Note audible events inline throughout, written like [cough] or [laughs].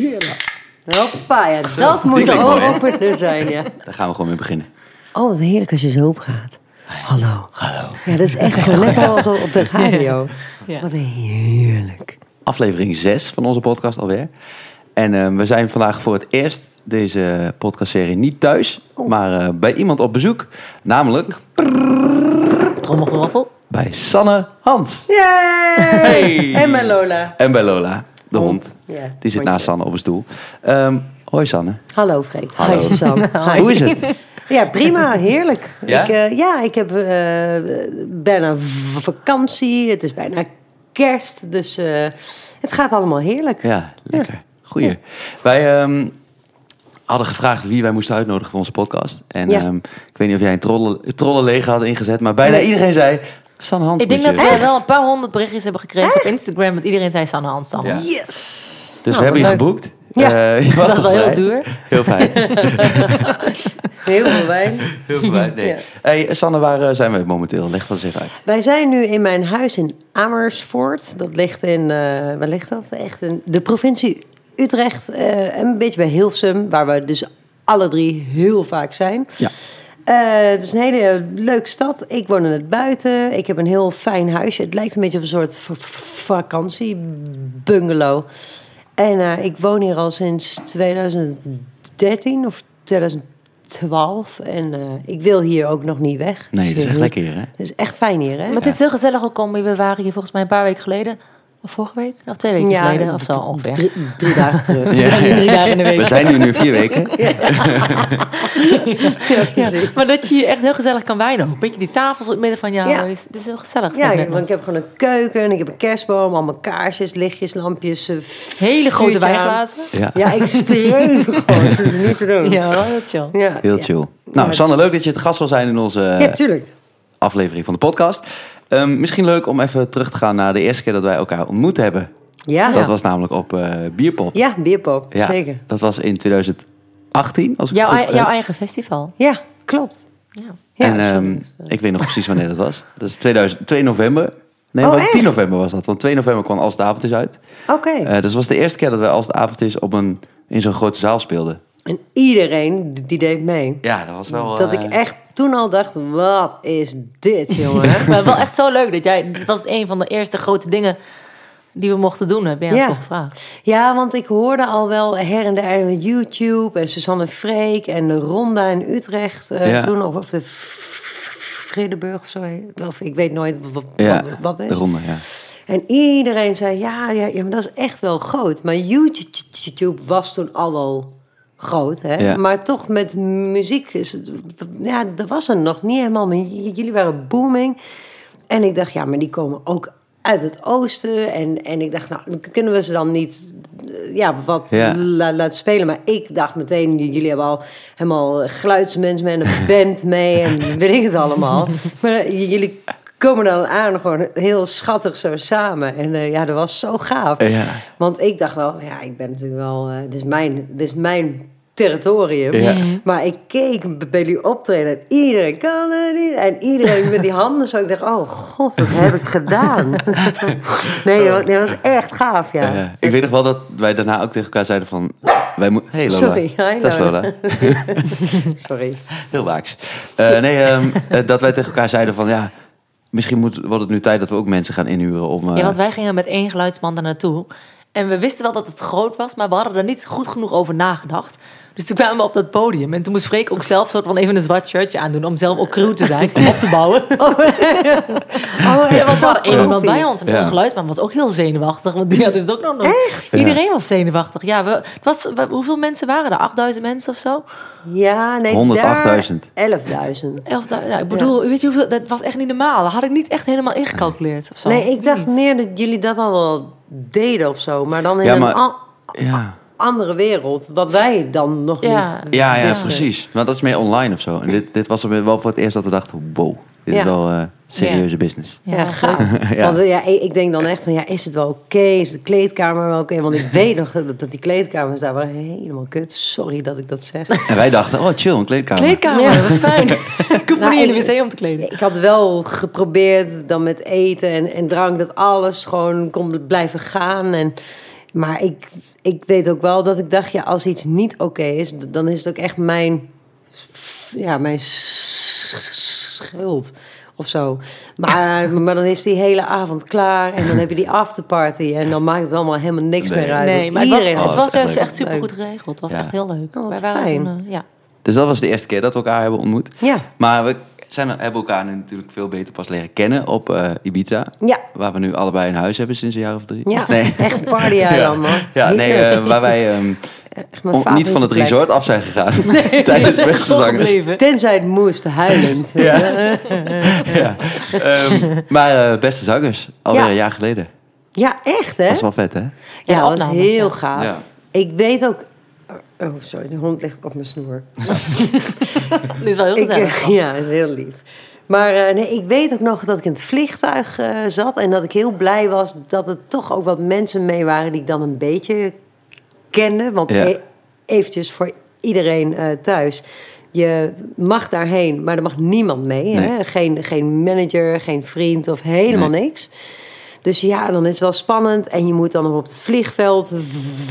Heerlijk. Hoppa, ja, dat moet de opener zijn, ja. Daar gaan we gewoon mee beginnen. Oh, wat heerlijk als je zo opgaat. Hallo. Hallo. Ja, dat is echt gewoon net [laughs] als op de radio. Ja. Wat heerlijk. Aflevering 6 van onze podcast alweer. En eh, we zijn vandaag voor het eerst deze podcastserie niet thuis, maar eh, bij iemand op bezoek. Namelijk Trommelgeroffel. bij Sanne Hans. Yay! Hey! En mijn Lola. En bij Lola, de hond. Ja, Die zit hondje. naast Sanne op een stoel. Ehm, hoi Sanne. Hallo Freek. Hallo. Hi Suzanne. [laughs] Hi. Hoe is het? Ja, prima. Heerlijk. Ja? Ik, eh, ja, ik heb eh, bijna vakantie. Het is bijna kerst. Dus eh, het gaat allemaal heerlijk. Ja, lekker. Goeie. Wij ehm, hadden gevraagd wie wij moesten uitnodigen voor onze podcast. En Ja. ehm, ik weet niet of jij een trollen, trollenleger had ingezet, maar bijna Nee. iedereen zei... Sanne Hans Ik denk dat we wel een paar honderd berichtjes hebben gekregen op Instagram. Dat iedereen zei Sanne Hans dan. Ja. Yes. Dus Nou, we hebben je geboekt. Ja. Eh, je was Dat is er wel heel duur. Heel fijn. [laughs] Heel veel wijn. Heel fijn. Nee. Ja. Hey, Sanne, waar eh, zijn we momenteel? Leg dat eens even uit. Wij zijn nu in mijn huis in Amersfoort. Dat ligt in, eh, waar ligt dat? Echt in de provincie Utrecht. eh, een beetje bij Hilversum, waar we dus alle drie heel vaak zijn. Ja. Eh, het is een hele leuke stad. Ik woon in het buiten. Ik heb een heel fijn huisje. Het lijkt een beetje op een soort vakantiebungalow. En eh, ik woon hier al sinds 2013 of 2012. En eh, ik wil hier ook nog niet weg. Nee, Dus, dat is echt eh, lekker hier, hè? het is echt fijn hier, hè? Maar het is heel gezellig ook om. We waren hier volgens mij een paar weken geleden. Of vorige week? Of twee weken geleden of zo ongeveer. Drie, drie dagen terug. [laughs] We zijn hier drie dagen in de week. We zijn hier nu vier weken. [laughs] Ja. Maar dat je hier echt heel gezellig kan wijnen ook. Beetje die tafels in het midden van jouw Ja. huis. Het is heel gezellig. Ja, want ik heb gewoon een keuken, ik heb een kerstboom, allemaal kaarsjes, lichtjes, lampjes. eh, Hele grote wijnglazen. Ja, Ja, extreem groot. [laughs] Dat is niet te doen. Ja, heel chill. ja heel ja. chill. Nou, Ja, Sanne, leuk dat je te gast wil zijn in onze Ja, tuurlijk. aflevering van de podcast. Ehm, misschien leuk om even terug te gaan naar de eerste keer dat wij elkaar ontmoet hebben. Ja, Dat was namelijk op eh Bierpop. ja bierpop, Ja, zeker. Dat was in 2018, als ik Jouw, het goed jouw eigen festival. Ja, klopt. Ja. Ja, en ehm, ik weet nog precies wanneer dat was. Dat is 2000, 2 november. Nee, Oh, wel 10 echt? november was dat. Want 2 november kwam Als de Avond is uit. Oké. Eh, dus het was de eerste keer dat wij Als de Avond is op een, in zo'n grote zaal speelden. En iedereen die deed mee. Ja, dat was wel... Dat ik eh, echt toen al dacht, wat is dit, jongen? [laughs] Maar wel echt zo leuk dat jij... Dat was een van de eerste grote dingen die we mochten doen. Heb je ons Ja. toch gevraagd. Ja, want ik hoorde al wel her en der op YouTube en Suzanne Freek en de Ronda in Utrecht eh, Ja. toen, of, of de Vredeburg of zo. Of ik weet nooit wat, wat, Ja, wat de is. ronde, ja. En iedereen zei, ja, ja, ja, maar dat is echt wel groot. Maar YouTube was toen al wel groot, hè? Ja. Maar toch met muziek, is, ja, dat was er nog niet helemaal. Jullie waren booming. En ik dacht, ja, maar die komen ook uit het oosten. En, en ik dacht, nou, kunnen we ze dan niet, eh, ja, wat Ja. la- laten spelen? Maar ik dacht meteen, jullie hebben al helemaal geluidsmensen met een [laughs] band mee. En weet ik het allemaal. [laughs] Maar jullie komen dan aan gewoon heel schattig zo samen. En eh, ja, dat was zo gaaf. Ja. Want ik dacht wel, ja, ik ben natuurlijk wel, eh, dit, is mijn, dit is mijn territorium. Ja. Maar ik keek bij jullie optreden en iedereen kan het niet. En iedereen met die handen zo. Ik dacht, oh god, wat heb ik gedaan? [laughs] nee, dat, was- dat was echt gaaf, ja. Ik weet nog wel dat wij daarna ook tegen elkaar zeiden van... Wij moeten... Hey Lola. Sorry, hi, Dat is Lola. [laughs] Sorry. Heel waaks. Eh, nee, ehm, eh, dat wij tegen elkaar zeiden van... Ja, misschien moet, wordt het nu tijd dat we ook mensen gaan inhuren om... eh, Ja, want wij gingen met één geluidsman daar naartoe. En we wisten wel dat het groot was, maar we hadden er niet goed genoeg over nagedacht. Dus toen kwamen we op dat podium. En toen moest Freek ook zelf soort van even een zwart shirtje aandoen. Om zelf ook crew te zijn, om [laughs] op te bouwen. Oh, [laughs] Ja, echt want we zo hadden één iemand bij ons. En Ja. onze geluidsman was ook heel zenuwachtig. Want die had het ook nog nooit. Iedereen was zenuwachtig. Ja, we, het was, we- hoeveel mensen waren er? 8000 mensen of zo? Ja, nee, 108.000. daar 11.000. Elf, ja, ik bedoel, weet je hoeveel? Dat was echt niet normaal. Dat had ik niet echt helemaal ingecalculeerd of zo. Nee, ik dacht Niet. meer dat jullie dat al wel deden of zo. Maar dan in Ja, een maar- a- Ja. andere wereld. Wat wij dan nog Ja. niet Ja, ja, wisten. precies. Maar dat is meer online of zo. En dit, dit was wel voor het eerst dat we dachten... Wow, dit is wel eh, serieuze business. Ja, gaaf. [laughs] Ja. Want eh, ja, ik denk dan echt van, ja, is het wel oké? Is de kleedkamer wel oké? Want ik [laughs] weet nog dat, die kleedkamers daar waren helemaal kut. Sorry dat ik dat zeg. En wij dachten, oh chill, een kleedkamer. Kleedkamer, Ja. wat fijn. [laughs] ik hoef Nou, niet in de wc om te kleden. Ik had wel geprobeerd dan met eten en, en drank dat alles gewoon kon blijven gaan. En Maar ik, ik weet ook wel dat ik dacht, ja, als iets niet oké is, dan is het ook echt mijn, ja, mijn schuld of zo. Maar, [laughs] maar dan is die hele avond klaar en dan heb je die afterparty en dan maakt het allemaal helemaal niks Nee. meer uit. Nee, maar het was, iedereen Oh, het dat was echt leuk. echt super goed geregeld. Het was Ja. echt heel leuk. Oh, wat Wij waren fijn. toen, eh, ja. Dus dat was de eerste keer dat we elkaar hebben ontmoet. Ja, Maar we zijn, hebben elkaar nu natuurlijk veel beter pas leren kennen op eh, Ibiza. ja, Waar we nu allebei een huis hebben sinds een jaar of drie. ja. Nee. echt een party-eiland, [laughs] man. Ja, nee, eh, waar wij ehm, Echt mijn om- niet van het plek. resort af zijn gegaan. [laughs] Tijdens de beste zangers. Gebleven. Tenzij het moest, huilend. [laughs] Ja. [laughs] ja. Ehm, maar eh, beste zangers, alweer Ja. een jaar geleden. Ja, echt, hè? Dat is wel vet, hè? Ja, Ja, dat was heel ja. gaaf. Ja. Ik weet ook... Oh, sorry, de hond ligt op mijn snoer. Dit is wel heel gezellig. ja, dat is heel lief. Maar eh, nee, ik weet ook nog dat ik in het vliegtuig eh, zat... en dat ik heel blij was dat er toch ook wat mensen mee waren... die ik dan een beetje kende. Want Ja. e- eventjes voor iedereen eh, thuis... Je mag daarheen, maar er mag niemand mee. Hè? Geen, geen manager, geen vriend of helemaal Nee. niks. Dus ja, dan is het wel spannend. En je moet dan op het vliegveld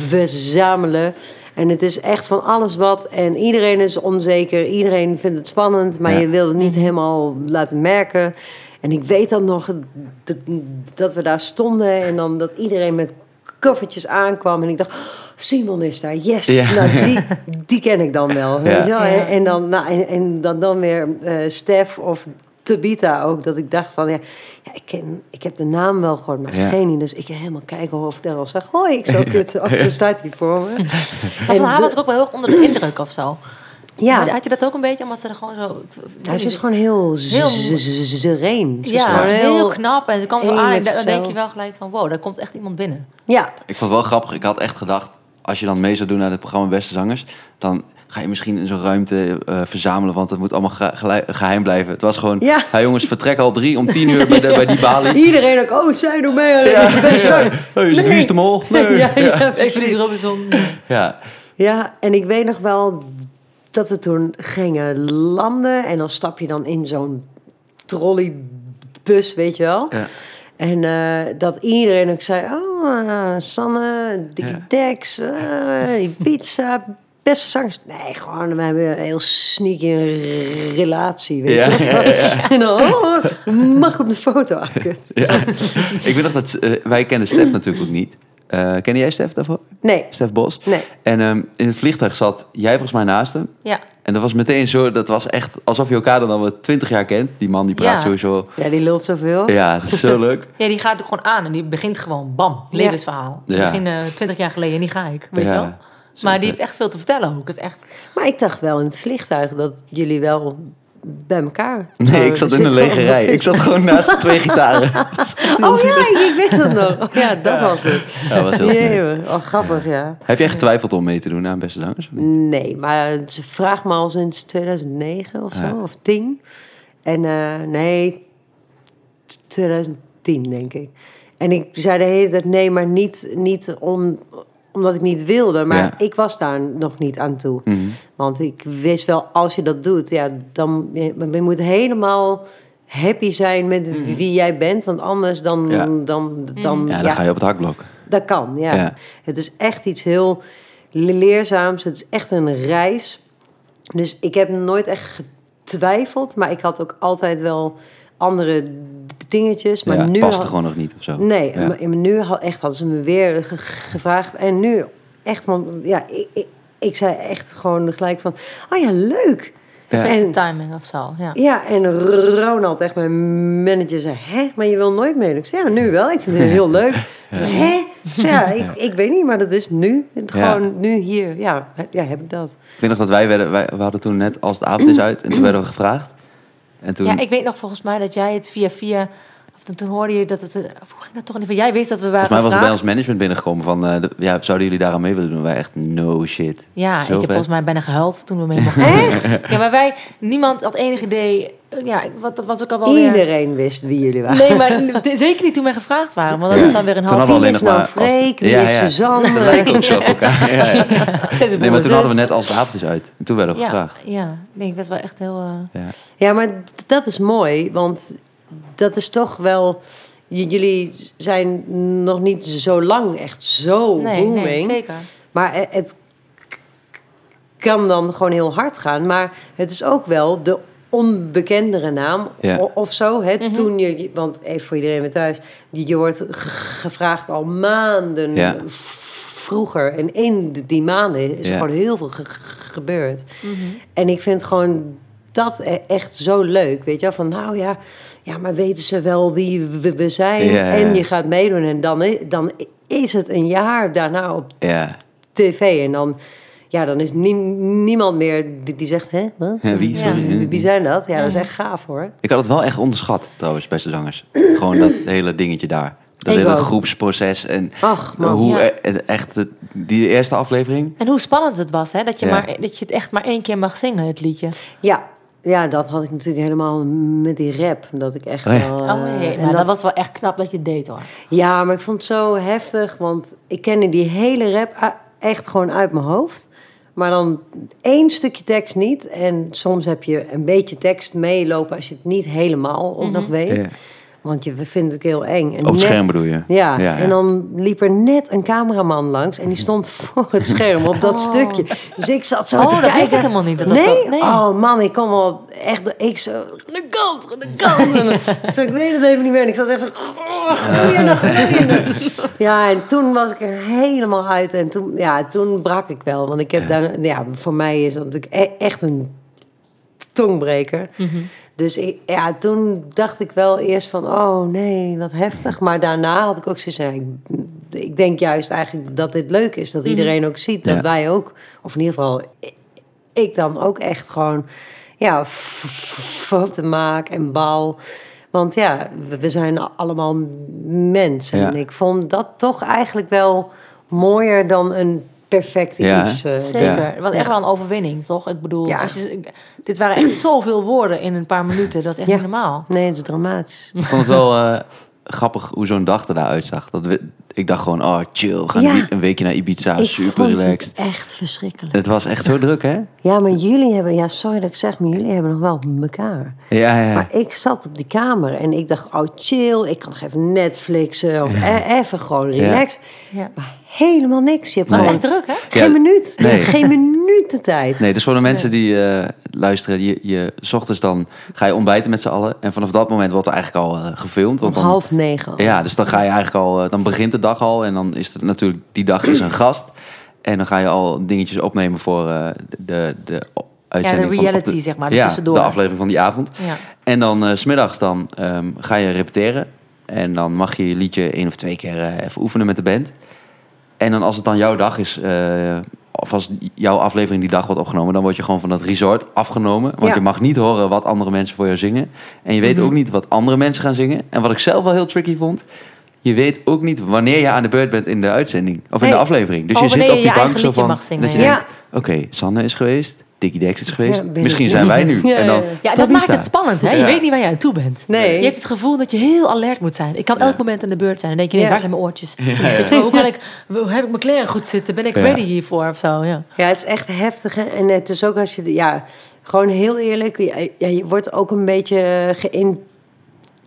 verzamelen. En het is echt van alles wat. En iedereen is onzeker. Iedereen vindt het spannend. Maar Ja. je wil het niet helemaal laten merken. En ik weet dan nog dat, dat we daar stonden. En dan dat iedereen met koffertjes aankwam. En ik dacht, "Oh, Simon is daar. Yes. Ja. Nou, die, [laughs] die ken ik dan wel. Weet je wel? Ja. En, en dan, nou, en, en dan, dan weer eh Stef of Tabita ook. Dat ik dacht van, ja, ja ik, ken, ik heb de naam wel gehoord, maar Ja. geen idee. Dus ik ga helemaal kijken of ik daar al zeg, hoi, ik zo kut. [laughs] Oh, zo staat hij voor me. [laughs] Maar van haar was ook wel heel erg onder de indruk of zo. Ja, Maar Had je dat ook een beetje? Omdat ze er gewoon zo... ja, ze is gewoon heel Heel- sereen. Ze is ja, gewoon heel, knap. En ze zo één aan dan denk je wel gelijk van... Wow, daar komt echt iemand binnen. Ja, Ik vond het wel grappig. Ik had echt gedacht, als je dan mee zou doen naar het programma Beste Zangers, dan ga je misschien in zo'n ruimte eh, verzamelen, want het moet allemaal ge- geheim blijven. Het was gewoon, Ja. ja. jongens, vertrek al drie om tien uur bij, de, bij die balie. [laughs] iedereen ook, oh, zij doet mee. alleen Ja. beste zangers. Hey, is Nee. wie is de mol? [laughs] Nee. Ja, ja, precies. Expeditie Robinson. Ja. Ja, en ik weet nog wel dat we toen gingen landen. En dan stap je dan in zo'n trolleybus, weet je wel. Ja. En eh, dat iedereen ook zei... Oh, eh, Sanne, Dickie Ja. Dex, eh, die pizza, beste zangers. Nee, gewoon, we hebben een heel sneaky relatie, weet Ja, je wel. [laughs] En dan, oh, mag op de foto? Ja. ik weet nog dat, wij kennen Stef [clears throat] natuurlijk ook niet. Eh ken jij Stef daarvoor? Nee, Stef Bos. nee. En ehm, in het vliegtuig zat jij volgens mij naast hem. Ja. En dat was meteen zo, dat was echt alsof je elkaar dan al wel twintig jaar kent. Die man die praat Ja. sowieso. Ja, die lult zoveel. Ja, dat is zo leuk. [laughs] ja, die gaat ook gewoon aan en die begint gewoon bam, Ja. levensverhaal. Die Ja. begin eh, twintig jaar geleden en die ga ik, weet Ja, je wel. zo Maar die heeft echt veel te vertellen ook. Het is echt... Maar ik dacht wel in het vliegtuig dat jullie wel bij elkaar [laughs] Nee, ik zat in een lege rij. Ik zat gewoon naast twee [laughs] gitaren. [laughs] Oh ja, ik, weet dat nog. Oh, ja, dat was het. Ja, dat was heel. Jee, oh, grappig, ja. Heb jij getwijfeld om mee te doen aan Beste Zangers? Nee, maar ze vraagt me al sinds 2009 of zo, Ja. of 10. En eh, nee, t- 2010 denk ik. En ik zei de hele tijd nee, maar niet, niet om, omdat ik niet wilde. Maar Ja. ik was daar nog niet aan toe. Mhm. Want ik wist wel, als je dat doet, ja, dan je, je moet helemaal happy zijn met wie jij bent. Want anders dan, Ja. dan, dan, Ja, dan ga je op het hakblok. dat kan, ja. Ja. Het is echt iets heel leerzaams. Het is echt een reis. Dus ik heb nooit echt getwijfeld. Maar ik had ook altijd wel andere dingetjes. Maar ja, nu paste had- gewoon nog niet of zo. Nee, Ja. maar maar nu had, echt hadden ze me weer ge- gevraagd. En nu echt, want ja, ik, ik, ik zei echt gewoon gelijk van... Oh ja, leuk. Ja. En, Timing of zo, ja. ja, en Ronald, echt mijn manager, zei... Hè, maar je wil nooit mee? Ik zei, ja, nu wel. Ik vind het heel [laughs] leuk. Zei, hè? Zei, ja, ik, ik weet niet, maar dat is nu. Gewoon nu hier. Ja, ja, heb ik dat. Ik weet nog dat wij werden, wij, we hadden toen net als het avond is [clears throat] uit en toen werden we gevraagd. En toen, Ja, ik weet nog volgens mij dat jij het via via... Toen, toen hoorde je dat het... Hoe ging dat toch niet? Jij wist dat we waren volgens mij was er bij ons management binnengekomen van, eh, de- ja, zouden jullie daaraan mee willen doen? Wij echt, no shit. Ja, ik heb vet. volgens mij bijna gehuild toen we mee mochten. [laughs] Echt? Ja, maar wij... Niemand had enig idee... eh, Ja, wat, dat was ook al wel weer... Iedereen wist wie jullie waren. Nee, maar zeker niet toen wij gevraagd waren. Want dat Ja. is dan weer een Toen half... hadden we Wie alleen is nog nou maar... als- Freek? Wie is Suzanne? Ze lijken ook zo op elkaar. [laughs] Ja, Nee, maar toen hadden we net als het avond is uit. En toen werden we Ja, gevraagd. ja. Nee, ik werd wel echt heel... eh, Ja. Ja, maar dat is mooi, want dat is toch wel... j- jullie zijn nog niet zo lang echt zo Nee, booming. nee, zeker. Maar he- het kan dan gewoon heel hard gaan. Maar het is ook wel de onbekendere naam Ja. of zo. Hè? Mhm. Toen je, want even voor iedereen weer thuis, je, je wordt gevraagd al maanden Ja. vroeger. En in die maanden is er gewoon heel veel ge- ge- gebeurd. Mhm. En ik vind gewoon dat e- echt zo leuk. Weet je wel? Van nou ja, ja, maar weten ze wel wie we, we zijn? Ja. En je gaat meedoen. En dan, dan is het een jaar daarna op Ja. tv. En dan, ja, dan is nie- niemand meer die, die zegt, hè, wat? Ja, wie? Ja. Wie, wie zijn dat? Ja, dat is echt gaaf hoor. Ik had het wel echt onderschat, trouwens, beste zangers. Gewoon dat [clears throat] hele dingetje daar. Dat Ik hele ook. groepsproces. En Ach man. hoe ja. e- echt, die eerste aflevering. En hoe spannend het was, hè? Dat je, Ja. maar, dat je het echt maar één keer mag zingen, het liedje. Ja. Ja, dat had ik natuurlijk helemaal met die rap. Dat ik echt Oh ja. wel... Oh, eh, jee. en Nou, dat, was wel echt knap dat je het deed, hoor. Ja, maar ik vond het zo heftig, want ik kende die hele rap a- echt gewoon uit mijn hoofd. Maar dan één stukje tekst niet. En soms heb je een beetje tekst meelopen als je het niet helemaal ook nog weet. Ja. Want je we vinden het ook heel eng. En Op het net- scherm bedoel je? Ja, Ja, ja. en dan liep er net een cameraman langs en die stond [laughs] voor het scherm op dat Oh. stukje. Dus ik zat zo Oh, te dat kijken. wist ik helemaal niet, dat dat nee? zo- nee. Oh man, ik kom al echt, ik zo, aan de kant, aan de kant. En [laughs] zo, ik weet het even niet meer. En ik zat echt zo, oh, gloeiende, gloeiende. Ja, en toen was ik er helemaal uit. En toen, ja, toen brak ik wel. Want ik heb daar, ja, voor mij is dat natuurlijk e- echt een tongbreker. Dus ik, ja, toen dacht ik wel eerst van, oh nee, wat heftig. Maar daarna had ik ook zoiets ja, ik, ik denk juist eigenlijk dat dit leuk is. Dat iedereen ook ziet, dat Ja. wij ook, of in ieder geval ik dan ook echt gewoon, ja, f- f- fouten maak en bouw. Want ja, we, we zijn allemaal mensen. Ja. En ik vond dat toch eigenlijk wel mooier dan een perfect Ja, iets. eh, Zeker. Ja. Het was echt wel een overwinning, toch? Ik bedoel, Ja. als je, dit waren echt zoveel woorden in een paar minuten. Dat is echt Ja. niet normaal. Nee, het is dramatisch. Ik vond het wel eh, grappig hoe zo'n dag er daaruit zag. Dat we, ik dacht gewoon, oh chill, we gaan Ja. een weekje naar Ibiza, ik super vond relaxed. het echt verschrikkelijk. Het was echt zo druk, hè? Ja, maar jullie hebben, ja, sorry dat ik zeg, maar jullie hebben nog wel elkaar. Ja, ja. Maar ik zat op die kamer en ik dacht, oh chill, ik kan nog even Netflixen of e- even gewoon relax. Ja. Maar helemaal niks. Je hebt gewoon echt druk, hè? geen Ja, minuut. Nee. [laughs] geen minuut de tijd. Nee, dus voor de mensen die eh, luisteren, je, je, s ochtends dan ga je ontbijten met z'n allen. En vanaf dat moment wordt er eigenlijk al eh, gefilmd. Om Want dan, half negen al. Ja, dus dan ga je eigenlijk al, eh, dan begint de dag al. En dan is het natuurlijk, die dag is een gast. En dan ga je al dingetjes opnemen voor de, de reality, de- zeg maar, Ja, tussendoor. de aflevering van die avond. Ja. En dan s smiddags dan ehm, ga je repeteren. En dan mag je je liedje één of twee keer even oefenen met de band. En dan als het dan jouw dag is, eh, of als jouw aflevering die dag wordt opgenomen, dan word je gewoon van dat resort afgenomen. Want Ja. je mag niet horen wat andere mensen voor jou zingen. En je weet Mhm. ook niet wat andere mensen gaan zingen. En wat ik zelf wel heel tricky vond, je weet ook niet wanneer je aan de beurt bent in de uitzending. Of in Nee. de aflevering. Dus je zit op die je bank zo van, mag zingen, dat je ja. denkt, oké, Sanne is geweest, Dickie Dex is geweest. Ja, Misschien zijn wij nu. [laughs] Ja, en dan, ja, dat maakt het spannend, hè? Je Ja. weet niet waar je aan toe bent. Nee. Je hebt het gevoel dat je heel alert moet zijn. Ik kan Ja. elk moment aan de beurt zijn. Dan denk je, nee, Ja. waar zijn mijn oortjes? Hoe, kan ik, hoe heb ik mijn kleren goed zitten? Ben ik Ja. ready hiervoor of zo? Ja. Ja, het is echt heftig. hè. En het is ook als je, de- ja, gewoon heel eerlijk, ja, je wordt ook een beetje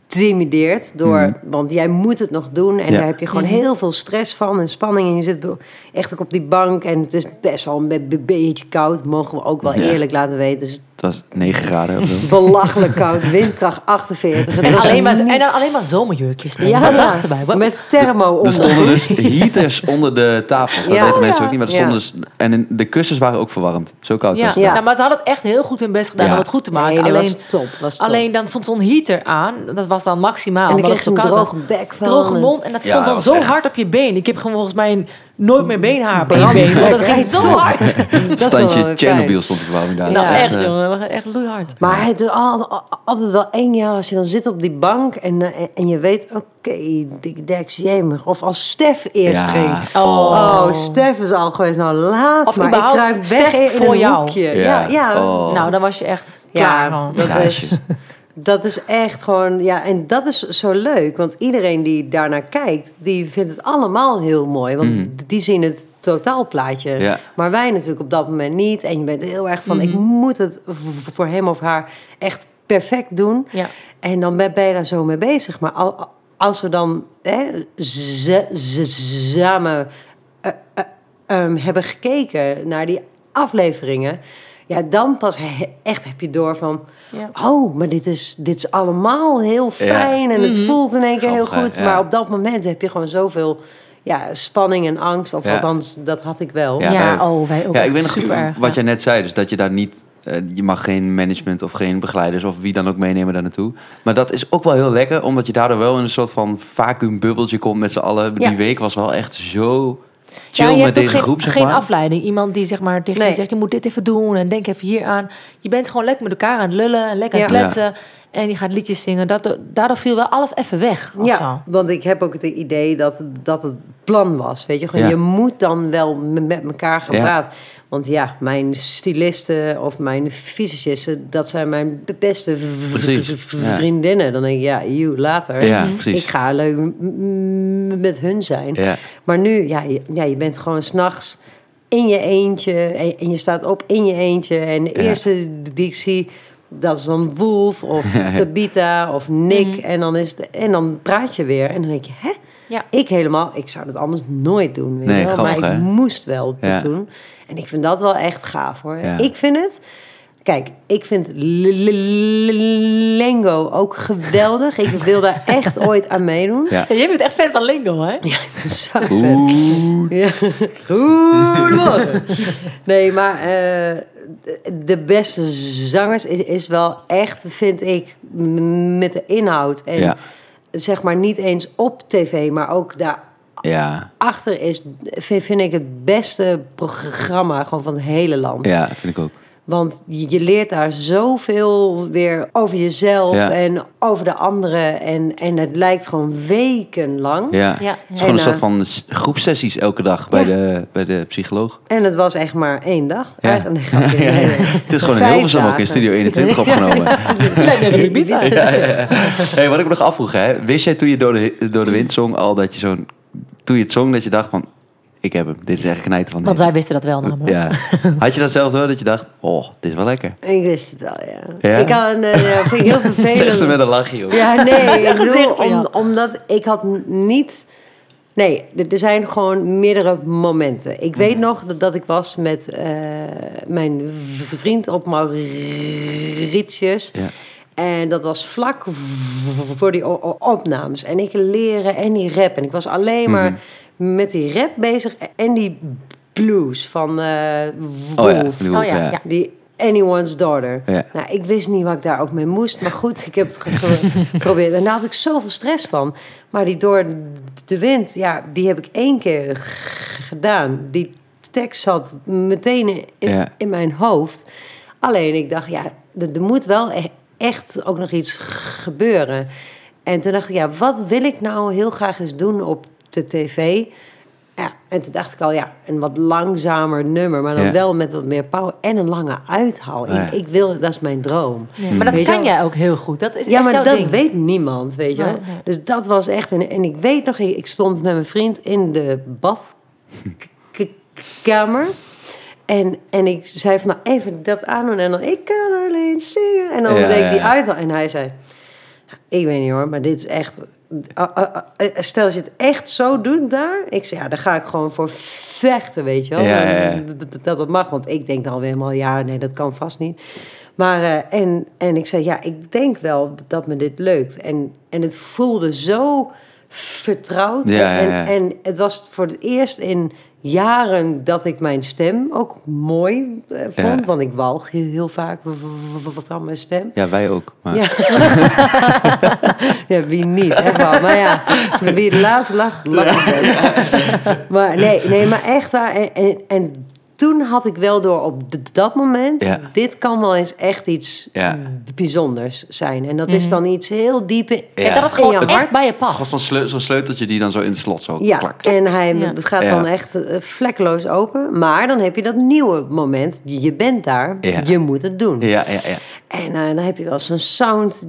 geïntimideerd door, Mhm. want jij moet het nog doen en Ja. daar heb je gewoon Mhm. heel veel stress van en spanning en je zit echt ook op die bank en het is best wel een be- be- beetje koud, mogen we ook wel Ja. eerlijk laten weten. Het is het was 9 graden of zo. [laughs] belachelijk koud, windkracht 48. Het En, was alleen maar, niet- en dan alleen maar zomerjurkjes. ja, dacht erbij? Wat- met thermo Er onder. stonden dus heaters [laughs] onder de tafel. Dat Ja. weten mensen Ja. ook niet, maar er Ja. stonden dus... En in- de kussens waren ook verwarmd. Zo koud Ja. was het. Ja. Nou, maar ze hadden het echt heel goed hun best gedaan Ja. om het goed te maken. Nee, alleen, was top. Was top. alleen dan stond zo'n heater aan. Dat was dan maximaal. en dan kreeg je een zo koud droge bek van. Droge mond. En dat Ja, stond dan zo hard op je been. Ik heb gewoon volgens mij nooit meer beenhaar dat ging zo hard. [laughs] Dat wel Standje. Chernobyl stond de verwarming daar. Nou, Ja. echt eh, jongen. Echt loeihard. Maar het is al- al- altijd wel eng, ja, als je dan zit op die bank en, eh, en je weet, oké, Dick Dex, jemig. Of als Stef eerst Ja. ging. Oh. Oh, Stef is al geweest. Nou, laat Of maar. Ik kruip weg Stef in voor een jou. hoekje. Ja, Ja. ja. Oh. Nou, dan was je echt klaar. Ja, dat is, dat is echt gewoon... Ja, en dat is zo leuk. Want iedereen die daarnaar kijkt, die vindt het allemaal heel mooi. Want Mhm. die zien het totaalplaatje. Ja. Maar wij natuurlijk op dat moment niet. En je bent heel erg van, Mhm. ik moet het voor hem of haar echt perfect doen. Ja. En dan ben je daar zo mee bezig. Maar al, als we dan hè, ze- ze- samen eh, eh, ehm, hebben gekeken naar die afleveringen, ja, dan pas he- echt heb je door van, Ja. oh, maar dit is, dit is allemaal heel fijn en het Mhm. voelt in één keer heel goed. ja. Maar op dat moment heb je gewoon zoveel ja, spanning en angst, of Ja. althans, dat had ik wel. Ja, Ja, eh, oh, wij ook Ja, ik weet nog super erg. wat ja. jij net zei, dus dat je daar niet... eh, je mag geen management of geen begeleiders of wie dan ook meenemen daar naartoe. Maar dat is ook wel heel lekker, omdat je daardoor wel in een soort van vacuümbubbeltje komt met z'n allen. Ja. Die week was wel echt zo chill Ja, je met hebt deze geen, groep, zeg geen maar. afleiding. Iemand die zeg maar tegen Nee. je zegt, je moet dit even doen en denk even hier aan. Je bent gewoon lekker met elkaar aan het lullen en lekker aan het Ja. kletsen. En je gaat liedjes zingen. Dat, daardoor viel wel alles even weg. Ja, zo. want ik heb ook het idee dat, dat het plan was. Weet je, gewoon, Ja. je moet dan wel met elkaar gaan Ja. praten. Want ja, mijn stylisten of mijn fysicisten, dat zijn mijn beste ja. vriendinnen. Dan denk ik, ja, you later. Ja, Ik ga leuk met hun zijn. Ja. Maar nu, ja, je, ja, je bent gewoon s'nachts in je eentje. En, je staat op in je eentje. En de Ja. eerste die ik zie, dat is dan Wolf of [laughs] Ja, ja. Tabita of Nick. Mhm. En, dan is het, en dan praat je weer. En dan denk je, hè? Ja. Ik helemaal, ik zou dat anders nooit doen. Weet Nee, je wel? grappig, maar ik hè? moest wel dit Ja. doen. En ik vind dat wel echt gaaf hoor. Ja. Ik vind het. Kijk, ik vind Lengo ook geweldig. Ik [laughs] wil daar echt ooit aan meedoen. Ja. Jij bent echt fan van Lingo, hè? Ja, ik ben zo. Oeh. Ja. Goedemorgen. Nee, maar eh, de- beste zangers is, is wel echt, vind ik, met de inhoud. En Ja. Zeg maar niet eens op tv, maar ook daarachter Ja. is, vind, vind ik het beste programma gewoon van het hele land. ja, vind ik ook. Want je, leert daar zoveel weer over jezelf Ja. en over de anderen. En, en het lijkt gewoon wekenlang. Ja. Ja, Het is gewoon een En, soort eh, van groepsessies elke dag bij, Ja. de, bij de psycholoog. En het was echt maar één dag. Ja. Eigenlijk, nee, grapje, nee, nee. Het is gewoon in Vijf Hilversum ook in. Studio 21 [laughs] opgenomen. [laughs] Hey, wat ik me nog afvroeg, hè? wist jij toen je door de, door de wind zong al dat je zo'n... Toen je het zong, dat je dacht van... Ik heb hem, dit is echt knijten van Want deze. wij wisten dat wel namelijk. Ja. [laughs] Had je dat zelf door, dat je dacht... Oh, dit is wel lekker. Ik wist het wel, ja. Ja? Ik had een, eh, vind ik heel [laughs] Zeg ze vervelend. met een lachje. Ja, nee, [laughs] ik bedoel, om, omdat ik had niet... Nee, er zijn gewoon meerdere momenten. Ik weet nog dat, dat ik was met eh, mijn vriend op Mauritius. Ja. En dat was vlak voor die opnames. En ik leren en die rap. En ik was alleen maar Mhm. Met die rap bezig en die blues van eh Oh ja, Wolf. Oh ja, ja. ja. Die Anyone's Daughter. Ja. Nou, ik wist niet wat ik daar ook mee moest. Maar goed, ik heb het ge- ge- [laughs] geprobeerd. En daar had ik zoveel stress van. Maar die door de wind, ja, die heb ik één keer gedaan. Die tekst zat meteen in, Ja. in mijn hoofd. Alleen ik dacht, ja, er, er moet wel e- echt ook nog iets gebeuren. En toen dacht ik, ja, wat wil ik nou heel graag eens doen op de tv? Ja, en toen dacht ik al, ja, een wat langzamer nummer, maar dan Ja. wel met wat meer power en een lange uithaal. Ja. Ik, ik wil, dat is mijn droom. Ja, maar dat Weet je kan wel? jij ook heel goed. Dat is Ja, echt maar dat ding. weet niemand, weet je wel. Dus dat was echt... En, en ik weet nog, ik stond met mijn vriend in de badkamer. En, en ik zei van, nou, even dat aandoen. En dan, ik kan alleen zingen. En dan Ja, deed ik die ja. uithaal. En hij zei, ik weet niet hoor, maar dit is echt... ah, ah, ah, Stel je het echt zo doet daar. Ik zei, ja, daar ga ik gewoon voor vechten, weet je wel. Ja, ja, ja. Dat, dat, mag. Want ik denk dan weer helemaal, ja, nee, dat kan vast niet. Maar, eh, en, en ik zei, ja, ik denk wel dat me dit lukt. En, en het voelde zo vertrouwd. En, ja. en het was voor het eerst in jaren dat ik mijn stem ook mooi eh, vond. Ja. Want ik walg heel, heel vaak v- van mijn stem. Ja, wij ook. Maar... Ja. [laughs] ja, wie niet, echt wel. Maar ja, wie het laatst lacht, lacht [laughs] best. Maar nee, nee, maar echt waar. En, en, en toen had ik wel door op dat moment... Ja. dit kan wel eens echt iets Ja. bijzonders zijn. En dat is dan iets heel diep in, Ja. Ja, dat het in gewoon je echt hart. bij je past. zo'n sleu- zo'n sleuteltje die dan zo in het slot zo Ja, en hij, Ja. dat gaat Ja. dan echt eh, vlekkeloos open. Maar dan heb je dat nieuwe moment. Je bent daar, Ja. je moet het doen. Ja, ja, ja. En eh, dan heb je wel zo'n sound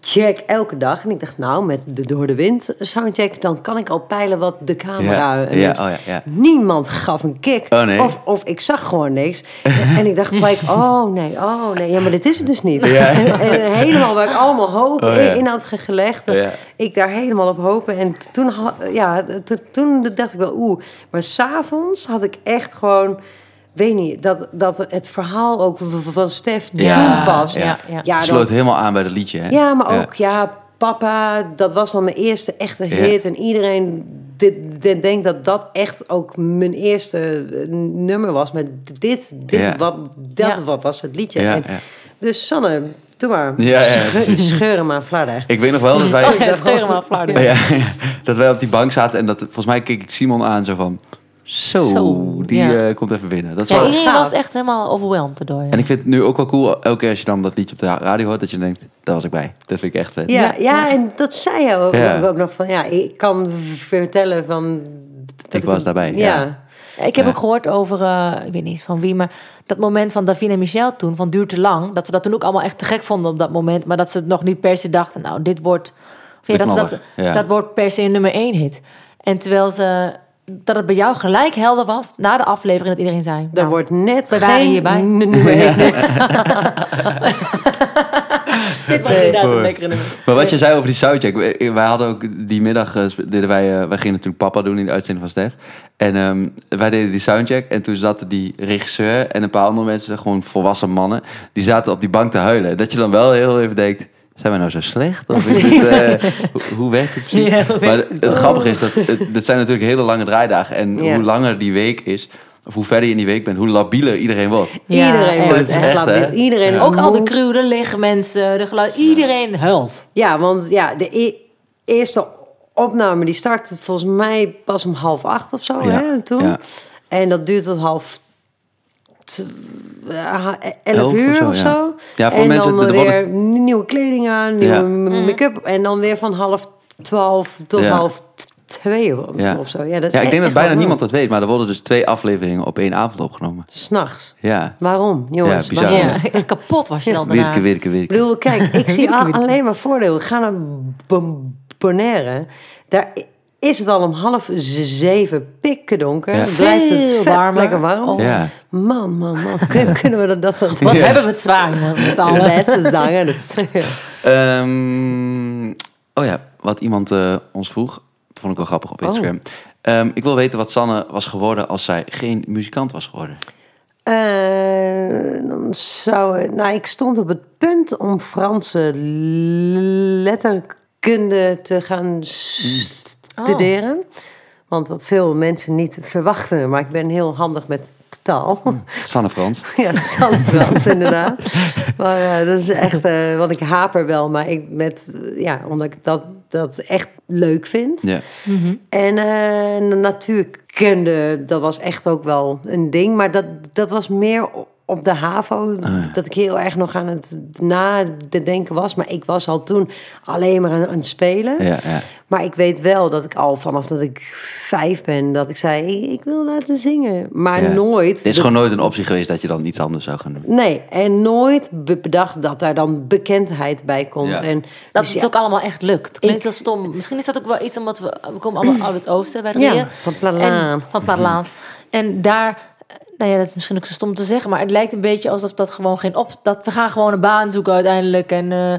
soundcheck elke dag. En ik dacht, nou, met de Door de Wind soundcheck... dan kan ik al peilen wat de camera... Ja, oh ja, ja. Niemand gaf een kick. Oh, nee. of, of ik zag gewoon niks. [laughs] en ik dacht gelijk, oh nee, oh nee. Ja, maar dit is het dus niet. [laughs] En, en helemaal waar ik allemaal hoop [laughs] Oh, in, in had ge- gelegd. Ik daar helemaal op hopen. En toen, ja, toen dacht ik wel, oeh. Maar s'avonds had ik echt gewoon... Weet niet, dat, dat het verhaal ook van Stef Ja, toen pas. ja, ja. Ja, Sloot helemaal aan bij dat liedje, hè? ja, maar ook, ja, papa, dat was dan mijn eerste echte Ja. hit. En iedereen dit, dit denkt dat dat echt ook mijn eerste eh, nummer was. Met dit, dit Ja. wat, dat Ja. wat was het liedje. Ja, En ja. Dus Sanne, doe maar. Ja, ja, Scheur- hem aan flarden. Ik weet nog wel dat [laughs] wij... Oh ja, scheur hem af, Flauw. Ja, ja, dat wij op die bank zaten en dat volgens mij keek ik Simon aan zo van... Zo, Zo, die ja. eh, komt even binnen. Dat is Ja, wel... iedereen gaaf. was echt helemaal overwhelmed erdoor. Ja. En ik vind het nu ook wel cool, elke keer als je dan dat liedje op de radio hoort, dat je denkt, daar was ik bij. Dat vind ik echt vet. Ja, Ja. ja, en dat zei je ook, Ja. ook nog van, ja, ik kan vertellen van... Dat Ik was daarbij, Ja. ik heb Ja. ook gehoord over, eh, ik weet niet van wie, maar dat moment van Davine en Michel toen, van duurt te lang, dat ze dat toen ook allemaal echt te gek vonden op dat moment, maar dat ze het nog niet per se dachten, nou, dit wordt, of ja, dat, ze dat, dat wordt per se een nummer één hit. En terwijl ze, dat het bij jou gelijk helder was, na de aflevering, dat iedereen zei, Daar nou, wordt net we waren hierbij. [laughs] dit [laughs] was inderdaad een lekkere nummer. Maar wat je zei over die soundcheck. wij- Wij hadden ook die middag, eh, deden wij, eh, wij gingen natuurlijk papa doen in de uitzending van Stef. En ehm, wij deden die soundcheck en toen zaten die regisseur en een paar andere mensen, gewoon volwassen mannen, die zaten op die bank te huilen. Dat je dan wel heel even denkt, zijn we nou zo slecht? Of is het, eh, [laughs] hoe, hoe werkt het precies? Ja, maar het, grappige is, dat het, zijn natuurlijk hele lange draaidagen. En Ja. hoe langer die week is, of hoe verder je in die week bent, hoe labieler iedereen wordt. Ja, iedereen wordt echt, echt, labiel. Iedereen Ook al de crew, de lichtmensen, de geluid, iedereen huilt. Ja, want ja, de e- eerste opname die start volgens mij pas om half acht of zo. Ja, Hè, toen. ja. En dat duurt tot half t- eh, elf Elf of uur zo, of ja. zo. Ja, voor en mensen- dan er weer nieuwe kleding aan, nieuwe Ja. make-up. En dan weer van half twaalf tot Ja. half twee of, Ja. of zo. Ja, dat Ja, ik denk dat bijna niemand dat weet, maar er worden dus twee afleveringen op één avond opgenomen. S'nachts. Ja. Waarom, jongens? Ja, bizar. waarom? Ja, kapot was je dan daarna. Wirke, wirke, Ik bedoel, kijk, ik [laughs] zie al- alleen maar voordeel. Ga naar Bo- Bonaire. Daar is het al om half zeven pikken donker. Ja. Blijft het Veel vet warmer. lekker warm. Oh. Ja. Man, man, man. [laughs] Kun- Kunnen we dat, dat, Wat hebben we het zwaar met allen. beste zanger? Dus, [laughs] Ehm, oh ja, wat iemand eh, ons vroeg, dat vond ik wel grappig op Instagram. Ehm, ik wil weten wat Sanne was geworden als zij geen muzikant was geworden. Eh, dan zou, nou, ik stond op het punt om Franse letterkunde te gaan studeren. Want wat veel mensen niet verwachten, maar ik ben heel handig met taal. Sanne Frans. [laughs] Ja, San Frans inderdaad. Maar eh, dat is echt, eh, want ik haper wel, maar ik met, ja, omdat ik dat, dat echt leuk vind. Ja. En eh, natuurkunde, dat was echt ook wel een ding. Maar dat, dat was meer op de HAVO, ja. dat ik heel erg nog aan het nadenken was. Maar ik was al toen alleen maar aan, aan het spelen. Ja, ja. Maar ik weet wel dat ik al vanaf dat ik vijf ben, dat ik zei, ik, wil laten zingen. Maar Ja. nooit... Het is gewoon nooit een optie geweest dat je dan iets anders zou gaan doen. Nee, en nooit be- bedacht dat daar dan bekendheid bij komt. Ja. En, Dat dus het ja, ook allemaal echt lukt. Klinkt Ik- heel stom. Misschien is dat ook wel iets omdat we... We komen allemaal [clears throat] uit het oosten, Ja, drieën. van Platteland. En- Van platteland. En daar... Nou ja, dat is misschien ook zo stom te zeggen, maar het lijkt een beetje alsof dat gewoon geen op... Dat we gaan gewoon een baan zoeken uiteindelijk en eh,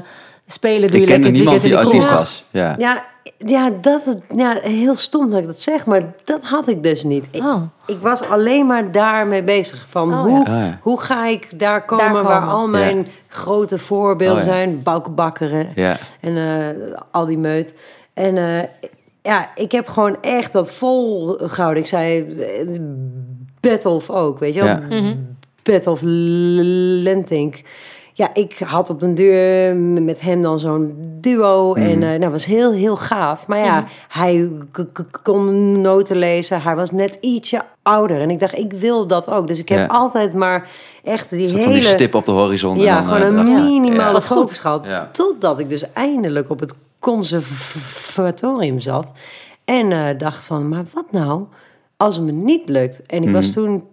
spelen doe Ik je lekker het niemand die weekend in de artiest kroeg. was. Ja. ja, ja, dat, het- ja, heel stom dat ik dat zeg, maar dat had ik dus niet. Ik, Oh. ik was alleen maar daarmee bezig. Van Oh, hoe, ja. Oh, ja. hoe ga ik daar komen, Daar waar al mijn Ja. grote voorbeelden Oh, ja. zijn. Bouke Bakkeren en eh, al die meut. En eh, ja, ik heb gewoon echt dat vol gehouden. Ik zei, eh, Battle ook, weet je wel? Ja. Battle of Lentink. Ja, ik had op den duur met hem dan zo'n duo. En Mhm. eh nou, was heel, heel gaaf. Maar ja, hij k- k- kon noten lezen. Hij was net ietsje ouder. En ik dacht, ik wil dat ook. Dus ik heb Ja. altijd maar echt die hele... van die stip op de horizon. Ja, dan, gewoon eh, een minimale gehad. Ja. Totdat ik dus eindelijk op het conservatorium zat. En eh, dacht van, maar wat nou als het me niet lukt? En ik was Mhm. toen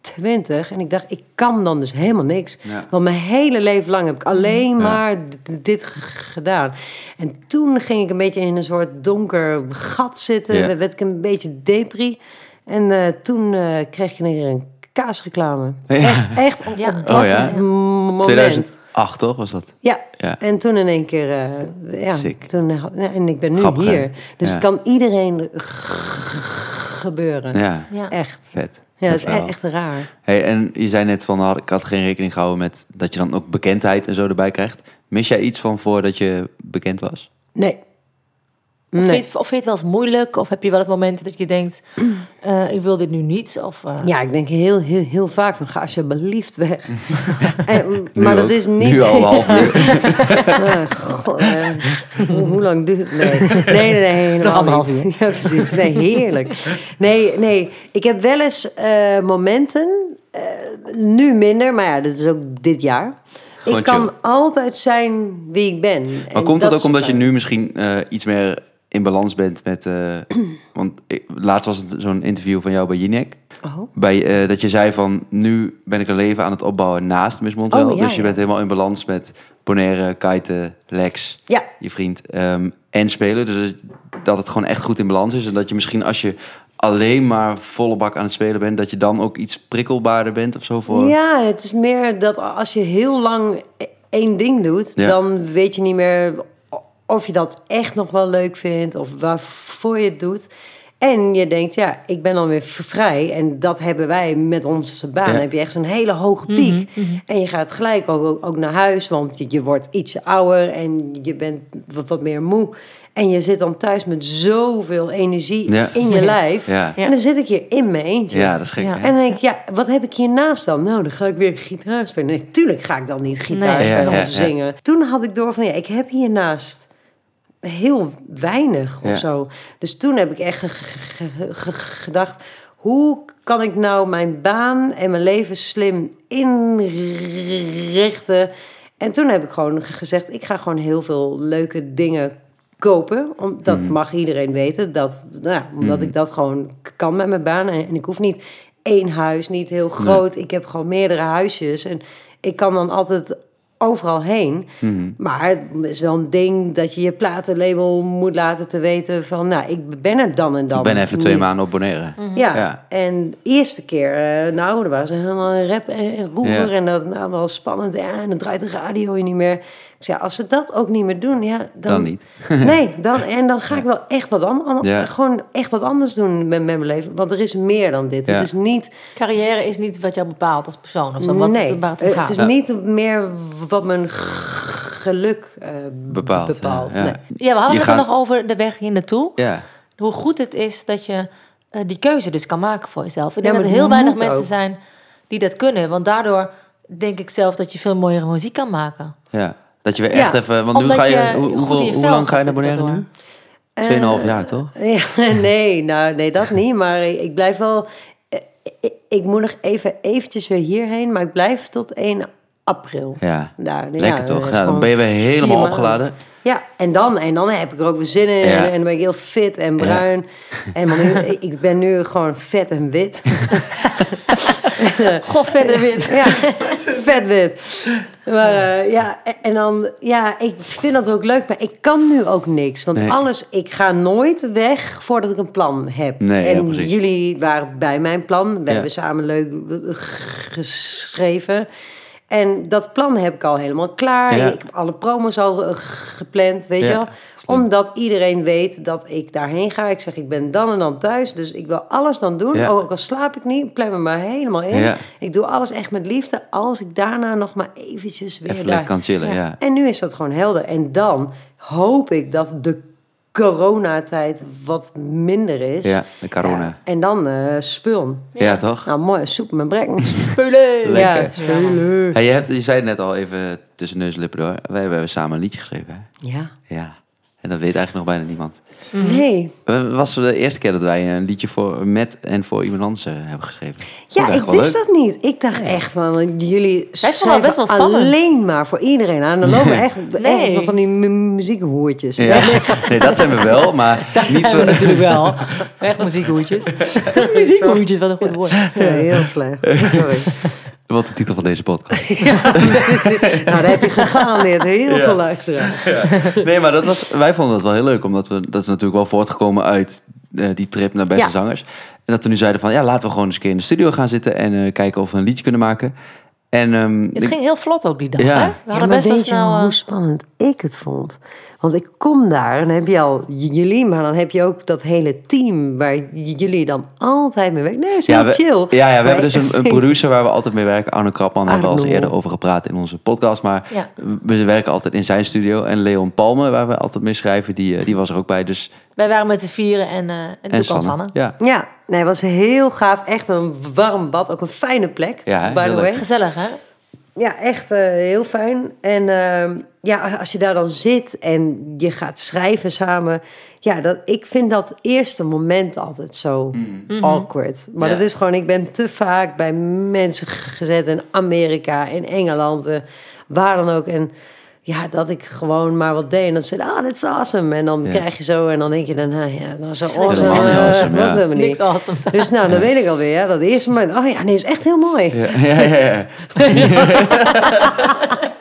twintig. En ik dacht, ik kan dan dus helemaal niks. Ja. Want mijn hele leven lang heb ik alleen Ja. maar dit gedaan. En toen ging ik een beetje in een soort donker gat zitten. Ja. Werd ik een beetje depri. En eh, toen eh, kreeg ik een keer een kaasreclame. Ja. Echt, echt op, Ja. op dat Oh ja? m- moment. 2008 toch was dat? Ja. Ja. En toen in één keer, eh, ja, Sick. toen, en ik ben nu Grappig, hier. Dus Ja. kan iedereen gebeuren. Ja, Ja. Echt. vet. Ja, dat is e- echt raar. Hey, en je zei net van, had, ik had geen rekening gehouden met dat je dan ook bekendheid en zo erbij krijgt. Mis jij iets van voordat je bekend was? Nee. Of, Nee. vind je, het- of vind je het wel eens moeilijk? Of heb je wel het moment dat je denkt, [clears throat] eh, ik wil dit nu niet? Of, eh, Ja, ik denk heel, heel, heel vaak van ga alsjeblieft weg. [laughs] en, maar dat is niet... Nu al half uur. [laughs] Ah, god, eh, hoe, hoe lang duurt het? Nee, nee, nee, nee helemaal anderhalf uur. [laughs] Ja, precies. Nee, heerlijk. Nee, nee. Ik heb wel eens eh, momenten, eh, nu minder, maar ja, dat is ook dit jaar. Gewoon ik kan chill. altijd zijn wie ik ben. Maar En komt het dat ook omdat je nu misschien eh, iets meer in balans bent met... eh, [clears throat] want ik- laatst was het zo'n interview van jou bij Jinek. Oh, Bij, eh, dat je zei van, nu ben ik een leven aan het opbouwen naast Miss Montreal. Oh, ja, dus je ja. bent helemaal in balans met Bonaire, kiten, Lex, ja. je vriend, ehm, en spelen. Dus dat het gewoon echt goed in balans is. En dat je misschien als je alleen maar volle bak aan het spelen bent... dat je dan ook iets prikkelbaarder bent of zo voor... Ja, het is meer dat als je heel lang e- één ding doet, dan weet je niet meer of je dat echt nog wel leuk vindt of waarvoor je het doet. En je denkt, ja, ik ben dan weer vrij. En dat hebben wij met onze baan. Ja. Dan heb je echt zo'n hele hoge piek. En je gaat gelijk ook, ook naar huis, want je, je wordt ietsje ouder en je bent wat, wat meer moe. En je zit dan thuis met zoveel energie Ja. in je [laughs] lijf. Ja. Ja. En dan zit ik hier in mijn eentje. Ja, dat is gek. Ja. En dan denk ik, ja, wat heb ik hiernaast dan? Nou, dan ga ik weer gitaar spelen. Nee, tuurlijk ga ik dan niet gitaar Nee. spelen Ja, ja, of ja. zingen. Toen had ik door van, ja, ik heb hiernaast heel weinig of Ja. zo. Dus toen heb ik echt ge- ge- ge- gedacht... hoe kan ik nou mijn baan en mijn leven slim inrichten? En toen heb ik gewoon ge- gezegd... ik ga gewoon heel veel leuke dingen kopen. Om, dat Mhm. mag iedereen weten. Dat, nou ja, omdat ik dat gewoon kan met mijn baan. En, en ik hoef niet één huis, niet heel groot. Ik heb gewoon meerdere huisjes. En ik kan dan altijd overal heen. Mhm. Maar het is wel een ding dat je je platenlabel moet laten te weten van... nou, ik ben er dan en dan Ik ben even twee maanden op Bonaire. Ja. Ja. en de eerste keer, eh, nou, er was helemaal een rap en, en roer Ja. en dat nou, wel spannend. Ja, en dan draait de radio je niet meer. Ik zei, als ze dat ook niet meer doen, ja, dan, Dan niet. [laughs] nee, dan, en dan ga ik wel echt wat anders, Ja. gewoon echt wat anders doen met, met mijn leven. Want er is meer dan dit. Ja. Het is niet, Carrière is niet wat jou bepaalt als persoon. Of zo, wat nee, het, waar het om het gaat. is Ja. niet meer wat mijn geluk eh, Bepaalt. bepaalt. ja, ja. Nee. Ja, we hadden Je het gaat- nog over de weg hier naartoe. Ja. Hoe goed het is dat je eh, die keuze dus kan maken voor jezelf. Ik Ja, denk dat er heel weinig mensen ook. zijn die dat kunnen. Want daardoor denk ik zelf dat je veel mooiere muziek kan maken. ja. Dat je weer echt even... Want nu ga je... je hoe, hoeveel- lang ga je naar Bonaire nu? Eh, Tweeënhalf jaar, toch? [laughs] Ja, nee, nou, nee, dat niet. Maar ik blijf wel... eh, Ik, ik moet nog even eventjes weer hierheen, maar ik blijf tot 1 april. Ja. Daar, Lekker toch? Ja, dan ben je weer helemaal opgeladen. Ja, en dan, en dan heb ik er ook weer zin in. Ja. En, en dan ben ik heel fit en bruin. En nu, [laughs] ik ben nu gewoon vet en wit. [laughs] Goh, vet en wit. [laughs] Ja, vet wit. Maar eh, ja, en- dan, ja, ik vind dat ook leuk, maar ik kan nu ook niks. Want Nee. alles, ik ga nooit weg voordat ik een plan heb. Nee, en jullie waren bij mijn plan. We Ja. hebben samen leuk geschreven. En dat plan heb ik al helemaal klaar. Ja. Ik heb alle promos al eh, gepland, weet Ja, je wel. Omdat iedereen weet dat ik daarheen ga. Ik zeg, ik ben dan en dan thuis. Dus ik wil alles dan doen. Ja. Ook al slaap ik niet, plan me maar helemaal in. Ik doe alles echt met liefde. Als ik daarna nog maar eventjes weer Even daar... kan chillen, Ja. ja. En nu is dat gewoon helder. En dan hoop ik dat de coronatijd wat minder is. Ja, de corona. Ja, en dan eh spul. Ja, toch? Nou, mooi, soep met brek. [laughs] Spelen! Ja. Hey, je, hebt, je zei het net al even tussen neus en lippen door. Wij hebben samen een liedje geschreven. Hè? Ja. Ja. En dat weet eigenlijk nog bijna niemand. Nee. Het was de eerste keer dat wij een liedje voor, met en voor iemand anders eh, hebben geschreven. Ja, ik wist leuk. dat niet. Ik dacht echt van, jullie vond het schrijven best wel spannend. alleen maar voor iedereen aan. Dan lopen echt, Nee. echt van die mu- muziekhoertjes. Ja. [laughs] Nee, dat zijn we wel, maar [laughs] Dat niet zijn we natuurlijk wel. Echt muziekhoedjes. [laughs] muziekhoedjes, wat een goed woord. Ja, heel slecht. Sorry. Wat de titel van deze podcast. [laughs] nou, daar heb je gegarandeerd heel veel luisteren. Nee, maar dat was, wij vonden het wel heel leuk, omdat we dat is natuurlijk wel voortgekomen uit eh, die trip naar Beste Ja. Zangers. En dat we nu zeiden van, ja, laten we gewoon eens een keer in de studio gaan zitten en eh, kijken of we een liedje kunnen maken. En ehm, Het ik- ging heel vlot ook die dag, Ja. hè? We Ja, hadden maar best wel snel... eh, hoe spannend ik het vond? Want ik kom daar en dan heb je al jullie, maar dan heb je ook dat hele team waar jullie dan altijd mee werken. Nee, is heel ja, we, chill. Ja, ja, we Maar hebben dus een, een [laughs] producer waar we altijd mee werken. Arno Krapman hebben we al eens eerder over gepraat in onze podcast. Maar Ja. we werken altijd in zijn studio. En Leon Palme, waar we altijd mee schrijven, die, eh, die was er ook bij. Dus, Wij waren met z'n vieren en, eh en toen en Sanne. Sanne. Ja, Ja, nee, het was heel gaaf. Echt een warm bad. Ook een fijne plek, Ja, hè? by Heel the leuk. way. Gezellig, hè? Ja, echt eh, heel fijn. En ehm, ja, als je daar dan zit en je gaat schrijven samen. Ja, dat, ik vind dat eerste moment altijd zo awkward. Maar Ja. dat is gewoon, ik ben te vaak bij mensen gezet in Amerika, in Engeland, eh, waar dan ook. En ja, dat ik gewoon maar wat deed. En dan zei ah, dit is awesome. En dan Ja. krijg je zo, en dan denk je dan, nou ja, nou zo awesome, Helemaal niet eh, awesome, was ja. helemaal niet. Niks awesome. Dus nou, dan weet ik alweer, ja, dat eerste moment, oh ja, nee, is echt heel mooi. ja, ja, ja, [laughs] [laughs] ja. [laughs]